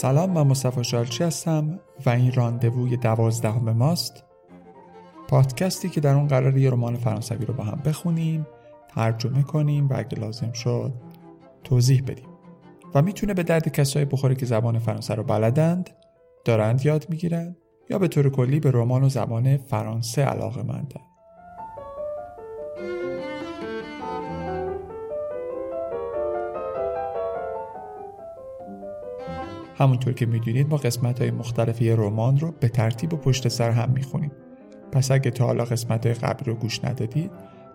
سلام من مصطفی شالچی هستم و این راندووی دوازدهم ماست. پادکستی که در اون قرار یه رمان فرانسوی رو با هم بخونیم ترجمه کنیم و اگه لازم شد توضیح بدیم. و می‌تونه به درد کسایی بخوره که زبان فرانسه رو بلدند دارند یاد می‌گیرند یا به طور کلی به رمان و زبان فرانسه علاقه مندند همونطور که می‌دونید ما قسمت های مختلف یه رمان رو به ترتیب و پشت سر هم می‌خونیم. پس اگه تا حالا قسمت های قبل رو گوش ندادید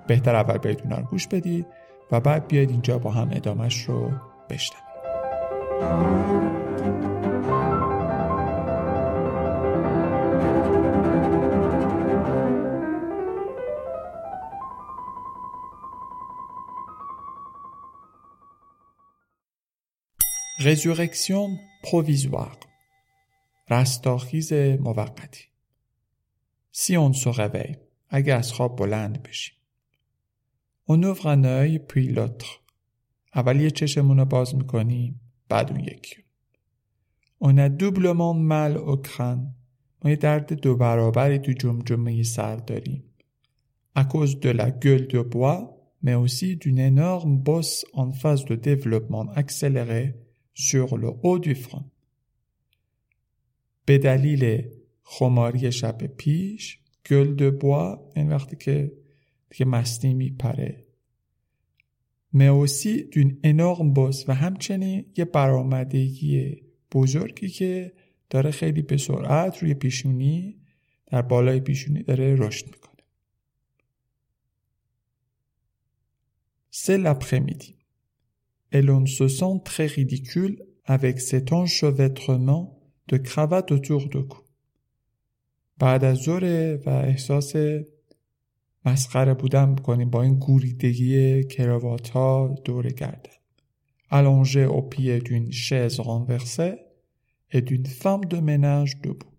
بهتر اول برید رو گوش بدید و بعد بیاید اینجا با هم ادامش رو بشنویم. Résurrection provisoire رستاخیز موقتی Si on se réveille اگه از خواب بلند بشیم On ouvre un œil puis l'autre اول یه چشمون رو باز میکنیم بعد اون یکی On a doublement mal au crâne ما یه درد دو برابری تو جمجمه سر داریم à cause de la gueule de bois mais aussi d'une énorme bosse en phase de développement accéléré Sur le haut du front به دلیل خماری شب پیش گل بوا این وقتی که دیگه مستی میپره. موسی دون انورم باز و همچنین یه برآمدگی بزرگی که داره خیلی به سرعت روی پیشونی در بالای پیشونی داره رشد می‌کنه. C'est l'après-midi. Et l'on se sent très ridicule avec cet enchevêtrement de cravate autour de cou. بعد از ظهر و احساس مسخره بودن بکنیم با این گوریدگی کراوات ها دور گردن. Allongé au pied d'une chaise renversée et d'une femme de ménage debout.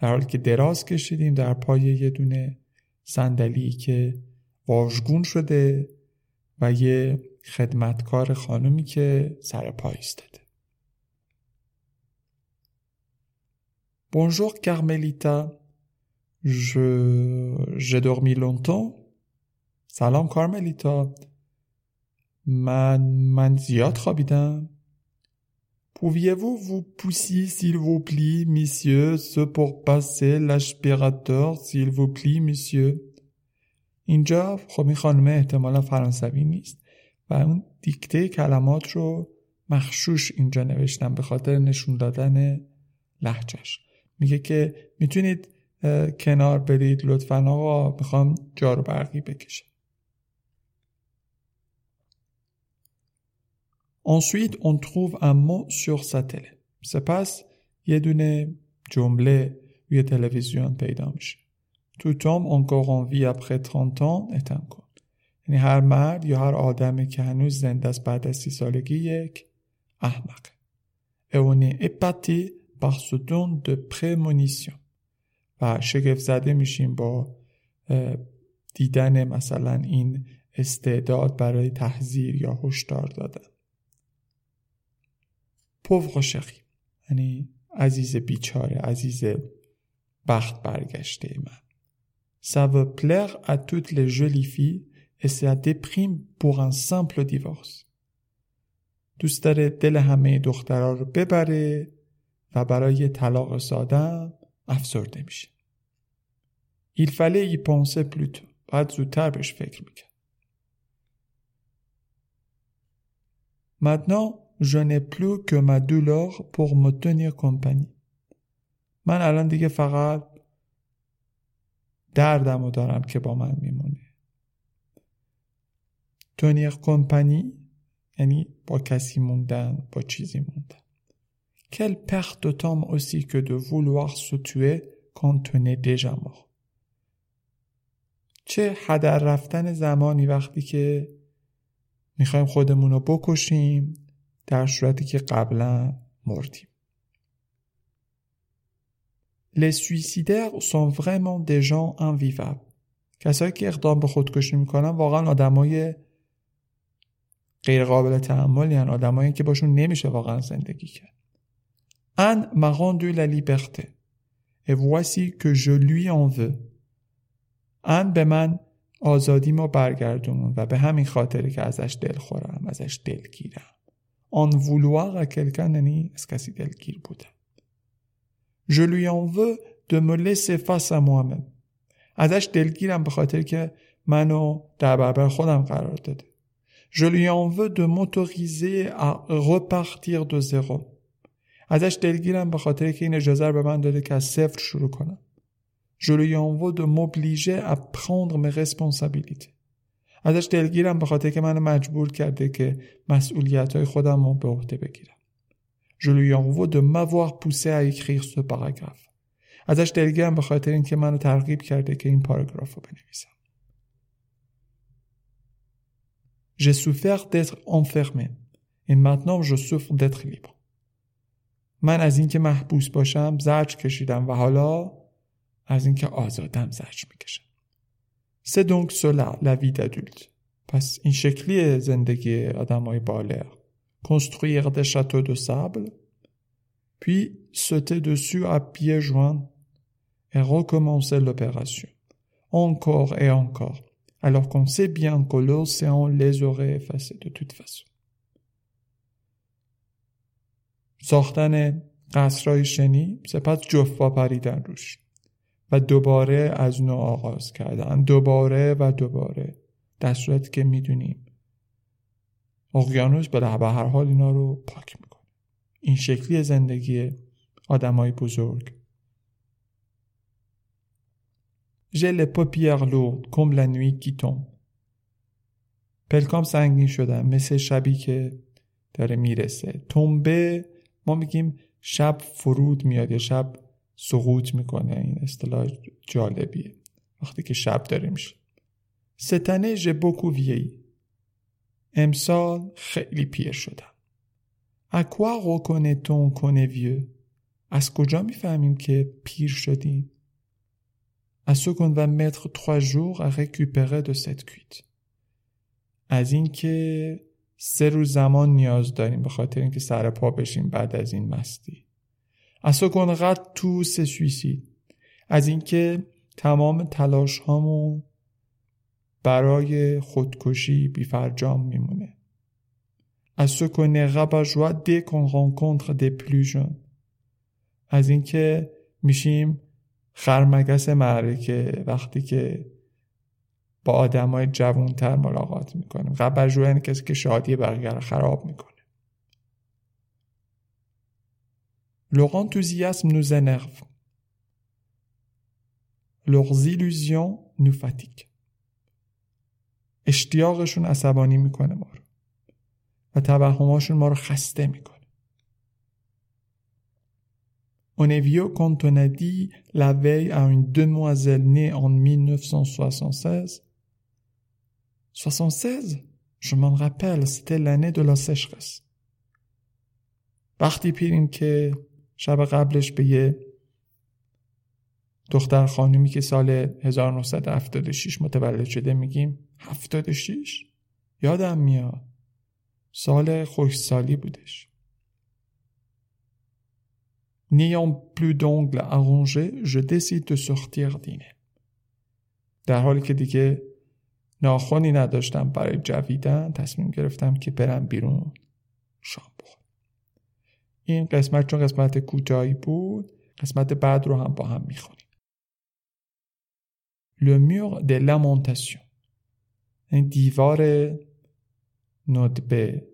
در حالی که دراز کشیدیم در پای یه دونه صندلی که واژگون شده و یه خدمتکار خانمی که سر پا ایستاده. Bonjour Carmelita. Je j'ai dormi longtemps. سلام کارملیتا. من من زیاد خوابیدم. Pouviez-vous vous pousser s'il vous plaît, monsieur, ce pour passer l'aspirateur, s'il vous plaît, monsieur. اینجا خب این خانمه احتمالا فرانسوی نیست و اون دیکته کلمات رو مخشوش اینجا نوشتم به خاطر نشون دادن لحجش میگه که می‌تونید کنار برید لطفا آقا می‌خوام جارو برقی بکشم Ensuite, on trouve un mot sur sa télé. سپس یه دونه جمله روی تلویزیون پیدا میشه. Tout homme encore en vie après 30 ans con. یعنی هر مرد یا هر آدمی که هنوز زنده است بعد از سی سالگی یک احمق. Par ce don de prémonition. و شگفت زده میشیم با دیدن مثلا این استعداد برای تحذیر یا هشدار دادن. پوفر شقی یعنی عزیز بیچاره عزیز بخت برگشته من Ça veut plaire à toutes les jolies filles et ça déprime pour un simple divorce. دوست داره دل همه دخترها رو ببره و برای طلاق ساده افسرده میشه. Il fallait y penser plus tôt. باید زودتر بهش فکر می‌کرد. Maintenant, je n'ai plus que ma douleur pour me tenir compagnie. من الان دیگه فقط دردم رو دارم که با من میمونه. Tenir compagnie یعنی با کسی موندن با چیزی موندن. Quelle perte de temps aussi que de vouloir se tuer quand on est déjà. چه هدر رفتن زمانی وقتی که می‌خوایم خودمون رو بکشیم در صورتی که قبلا مردیم. Les suicidaires sont vraiment des gens invivables. کسایی که اقدام به خودکشی می‌کنن واقعا آدمای غیر قابل تحمل یعنی آدمایی که باشون نمیشه واقعا زندگی کرد. Anne m'a rendu la liberté et voici que je lui en veux. Anne به من آزادی ما برگردون و به همین خاطری که ازش دل خورم ازش دلگیرم آن vouloir à quelqu'un یعنی از کسی دلگیر بودم Je lui en veux de me laisser face à moi-même. ازش دلگیرم به خاطر که منو در برابر خودم قرار داده. Je lui en veux de m'autoriser à repartir de zéro. ازش دلگیرم به خاطر که این اجازه رو به من داده که از صفر شروع کنم. Je lui en veux de m'obliger à prendre mes responsabilités. ازش دلگیرم به خاطر که منو مجبور کرده که مسئولیت های خودم رو به عهده بگیرم. Je lui en veux de m'avoir poussé à écrire ce paragraphe. ازش دلگیرم به خاطر اینکه منو ترغیب کرده که این پاراگراف رو بنویسم. J'ai souffert d'être enfermé et maintenant je souffre d'être libre من از اینکه محبوس باشم زرج کشیدم و حالا از اینکه آزادم زرج میکشم C'est donc cela la vie d'adulte. پس این شکلی زندگی آدمای بالغ. Construire des châteaux de sable, puis sauter dessus à pieds joints et recommencer l'opération. Encore et encore, Alors qu'on sait bien que l'océan les aurait effacés de toute façon. ساختن قصرهای شنی سپس جفا پریدن روش و دوباره از نو آغاز کردن. دوباره و دوباره. در صورتی که می‌دونیم اقیانوس به هر حال اینا رو پاک می‌کنه. این شکلی زندگی آدمای بزرگ J'ai les paupières lourdes comme la nuit qui tombe. پلکام سنگین شدم مثل شبی که داره می‌رسه تنبه ما میگیم شب فرود میاد یا شب سقوط می‌کنه این اصطلاح جالبیه وقتی که شب داره میشه ستنه ژبوکو ویی امسال خیلی پیر شدم اکوا رو تون کنه ویو از کجا می‌فهمیم که پیر شدیم از ce qu'on va mettre trois jours à récupérer de cette cuite. از اینکه سه روز زمان نیاز داریم به خاطر اینکه سر پا بشیم بعد از این مستی. از qu'on تو سه سویسید از اینکه تمام تلاش هامون برای خودکشی بیفرجام میمونه. از ce qu'on ira pas joie dès qu'on rencontre des از اینکه میشیم خرمگس معرکه وقتی که با آدمای جوانتر ملاقات می‌کنیم قبر یعنی کسی که شادی بقیه رو خراب می‌کنه Leur enthousiasme nous énerve. Leurs illusions nous fatiguent. اشتیاقشون عصبانی می‌کنه ما رو و توهماشون ما رو خسته می‌کنه On a dit la veille à une demoiselle née en 1976 76 Je m'en rappelle, c'était l'année de la sécheresse. وقتی پیریم که شب قبلش به یه دختر خانومی که سال 1976 متولد شده میگیم 76 یادم میاد سال خوشسالی بودش N'ayant plus d'ongles arrangés, je décide de sortir dîner. در حالی که دیگه ناخونی نداشتم برای جویدن تصمیم گرفتم که برم بیرون شام این قسمت چون قسمت کوتاهی بود قسمت بعد رو هم با هم می‌خونیم. Le mur de lamentation. این دیوار ندبه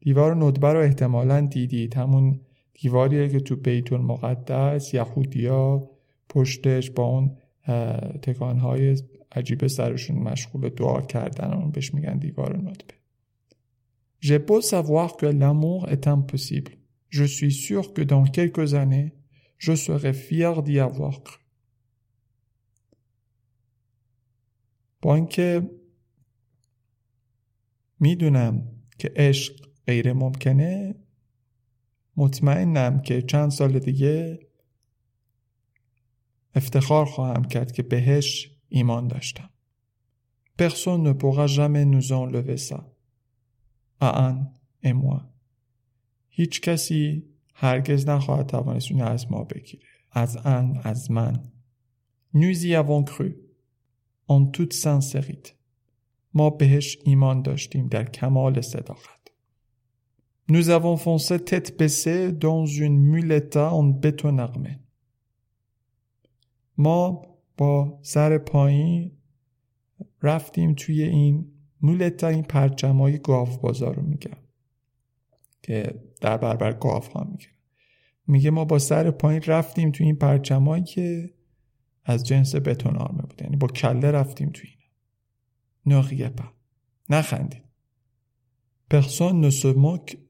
دیوار ندبه رو احتمالا دیدید. همون دیواریه که تو بیت المقدس یهودیا پشتش با اون تکانهای عجیب سرشون مشغول دعا کردن اون بهش میگن دیوار ندبه J'ai beau savoir que l'amour est impossible je suis sûr que dans quelques années, je serai fier d'y avoir cru. با اینکه می‌دونم که عشق غیر ممکنه مطمئنم که چند سال دیگه افتخار خواهم کرد که بهش ایمان داشتم. Personne ne pourra jamais nous enlever ça. Et moi. هیچ کسی هرگز نخواهد توانست اون از ما بگیره از ان از من Nous y avons cru en toute sincérité ما بهش ایمان داشتیم در کمال صداقت Nous avons foncé tête baissée dans une muleta en béton armé. ما با سر پایین رفتیم توی این مولتا این پرچمای گاف بازار رو میگم که در برابر گاف ها میگه میگه ما با سر پایین رفتیم توی این پرچمایی که از جنس بتون آرمه بود یعنی با کله رفتیم توی این نقیه با نخندید Personne ne se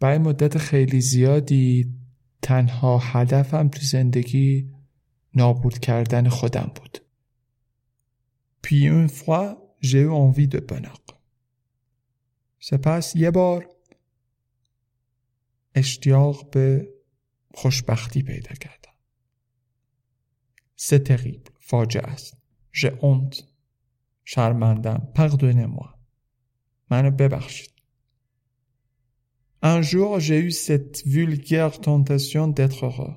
برای مدت خیلی زیادی تنها هدفم تو زندگی نابود کردن خودم بود. Puis une fois, j'ai eu envie de. سپس یه بار اشتیاق به خوشبختی پیدا کردم. C'est terrible. فاجعه است. J'ai honte. شرمندم. Pardonnez-moi. منو ببخشید. Un jour, j'ai eu cette vulgaire tentation d'être heureux.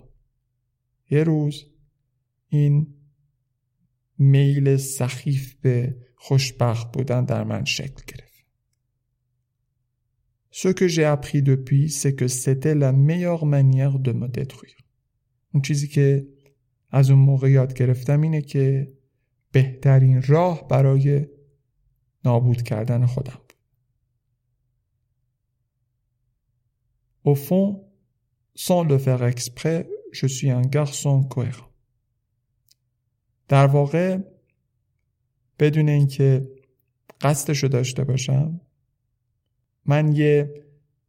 یه روز این میل سخیف به خوشبخت بودن در من شکل گرفت. Ce que j'ai appris depuis, c'est que c'était la meilleure manière de me détruire. اون چیزی که از اون موقع یاد گرفتم اینه که بهترین راه برای نابود کردن خودم بود. Au fond, sans le faire exprès, je suis un garçon cohérent. در واقع بدون اینکه قصدشو داشته باشم من یه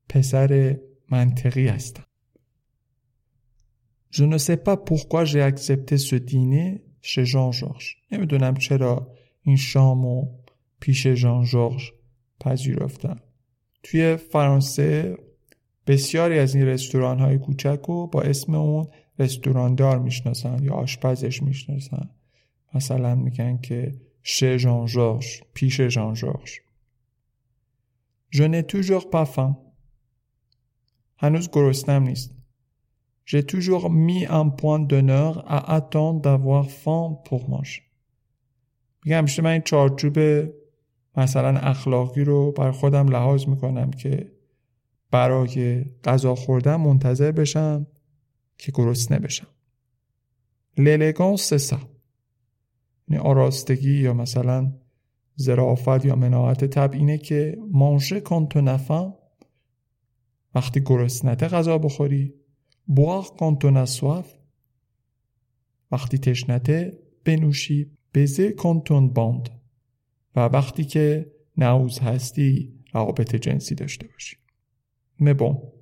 پسر منطقی هستم. Je ne sais pas pourquoi j'ai accepté ce dîner chez Jean-Georges. نمی‌دونم چرا این شامو پیش ژان ژورژ پذیرفتم. توی فرانسه بسیاری از این رستوران های کوچک رو با اسم اون رستوراندار می‌شناسن یا آشپزش می‌شناسن. مثلا میگن که شه ژان ژورژ پیش ژان ژورژ. Toujours pas faim. هنوز گرسنم نیست. J'ai toujours mis un point d'honneur à attendre d'avoir faim pour manger. میگم همیشه من این چارچوب مثلا اخلاقی رو بر خودم لحاظ می‌کنم که برای غذا خوردن منتظر بشم که گرسنه بشم. c'est ça. یعنی آراستگی یا مثلا زرافت یا مناعت طب اینه که مانشه کن وقتی گرسنته غذا بخوری quand on a soif وقتی تشنته بنوشی بزه quand باند و وقتی که نعوز هستی روابط جنسی داشته باشی mais bon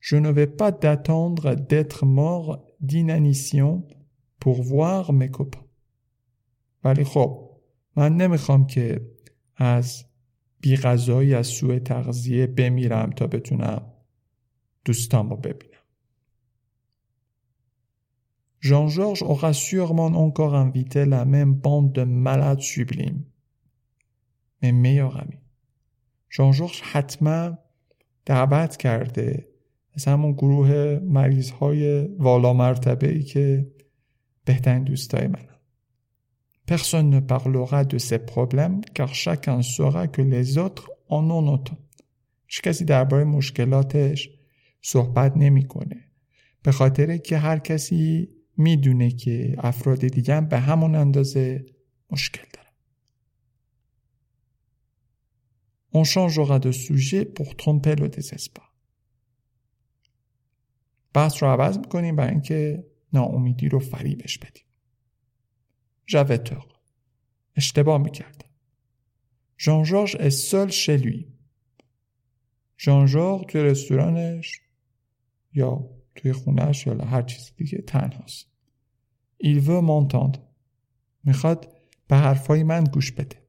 je ne vais pas d'attendre d'être mort d'inanition pour voir mes copains ولی خب من نمیخوام که از بیغذایی از سوء تغذیه بمیرم تا بتونم دوستامو ببینم Jean-Georges aura sûrement encore invité la même bande de malades sublimes. Mes meilleurs amis. Jean-Georges حتما دعوت کرده. از همون گروه مریض های والا مرتبه ای که بهترین دوستای من Personne ne parlera de ces problèmes car chacun saura que les autres en ont autant. هیچ کسی درباره مشکلاتش صحبت نمی‌کنه. به خاطر که هر کسی می‌دونه که افراد دیگه به همون اندازه مشکل. On changera de sujet pour tromper le désespoir. بحث رو عوض می‌کنیم برای اینکه ناامیدی رو فریبش بدیم. J'avais. اشتباه می‌کردم. ژان جورج est seul chez lui. ژان توی رستورانش یا توی خونهش یا هر چیز دیگه تنهاست Il veut m'entendre می‌خواد به حرفای من گوش بده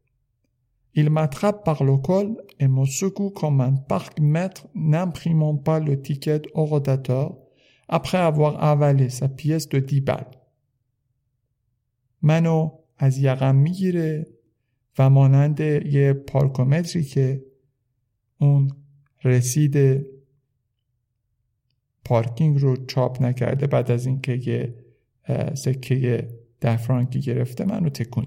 Il m'attrape par le col et me secoue comme un parc-mètre n'imprimant pas le ticket au rotateur après avoir avalé sa pièce de 10 balles. منو از یقم می‌گیره و مانند یه پارکومتری که اون رسید پارکینگ رو چاپ نکرده بعد از اینکه یه سکه ده فرانکی گرفته منو تکون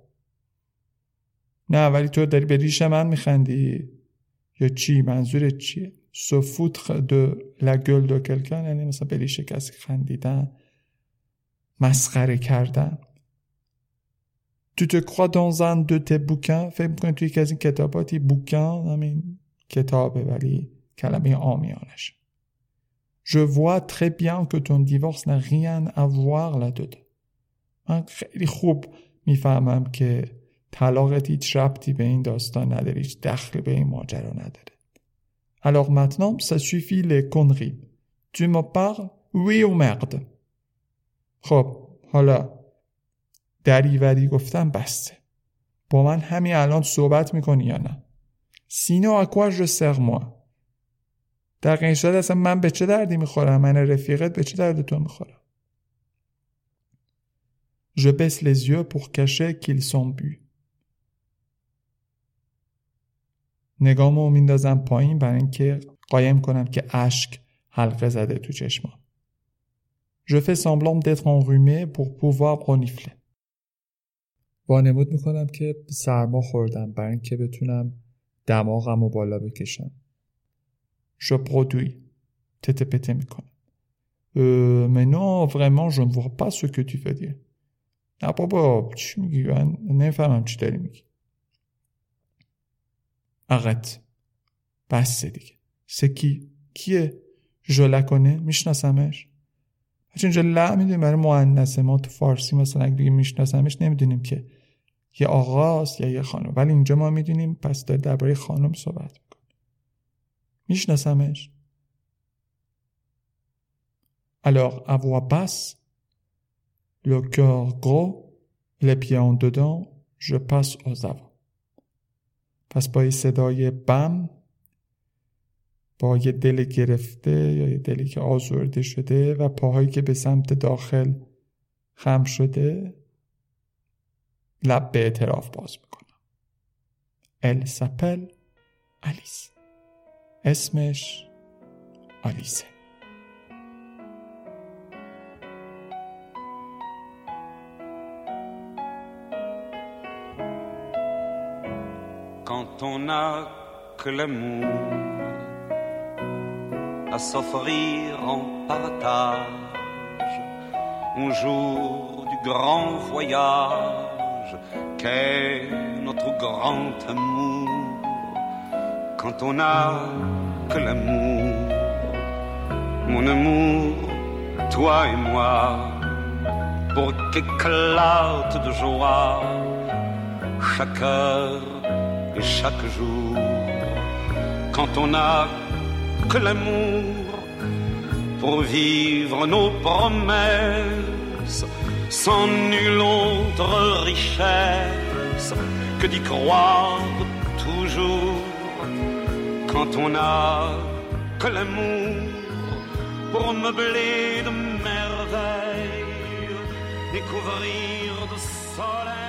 نه ولی تو داری به ریش من میخندی. یا چی؟ منظورت چیه؟ de la gueule de quelqu'un یعنی مثلا به ریش کسی خندیدن مسخره کردن. تو te crois dans un de tes bouquins فکر می‌کنی توی یکی از این کتاباتی بوکن همین کتابه ولی کلمه آمیانش. Je vois très bien que ton divorce n'a rien à voir là-dedans. من خیلی خوب می‌فهمم که طلاقت هیچ ربطی به این داستان نداره هیچ دخل به این ماجرا نداره Alors maintenant, ça suffit les conneries. Tu me parles oui ou merde. خب حالا دریوری گفتم بسته. با من همین الان صحبت می‌کنی یا نه؟ سینو اکواژ سر ما. در این اصلا من به چه دردی می‌خورم؟ من رفیقت به چه درد تو می‌خورم؟ Je baisse les yeux pour cacher qu'ils sont bu. نگامو میندازم پایین برای اینکه قایم کنم که اشک حلقه زده تو چشمام. Je fais semblant d'être enrhumé pour pouvoir renifler. وانمود می‌کنم که سرما خوردم برای اینکه بتونم دماغم رو بالا بکشم. Je produis. تته پته می‌کنم. Euh, mais non, vraiment, je ne vois pas ce que tu veux dire. نه بابا چی میگی من نفهمم چی داری میگی اقت بس دیگه. سکی کیه؟ ژولا کنه میشناسمش؟ بچه اینجا لا می‌دونیم برای مؤنثه ما تو فارسی مثلا اگه میشناسمش نمی‌دونیم که یه آقاست یا یه خانم. ولی اینجا ما می‌دونیم پس داره درباره خانم صحبت می‌کنه. میشناسمش؟ Alors, à voix basse, le cœur gros, les pieds en dedans, je passe aux avant. پس با یه صدای بم با یه دل گرفته یا یه دلی که آزرده شده و پاهایی که به سمت داخل خم شده لب به اعتراف باز می‌کنم. ال سپل الیس اسمش آلیسه. Quand on n'a que l'amour à s'offrir en partage. Un jour du grand voyage qu'est notre grand amour quand on n'a que l'amour. Mon amour toi et moi pour qu'éclate de joie chaque heure et chaque jour, quand on n'a que l'amour pour vivre nos promesses, sans nulle autre richesse que d'y croire toujours, quand on n'a que l'amour pour meubler de merveilles, découvrir de soleil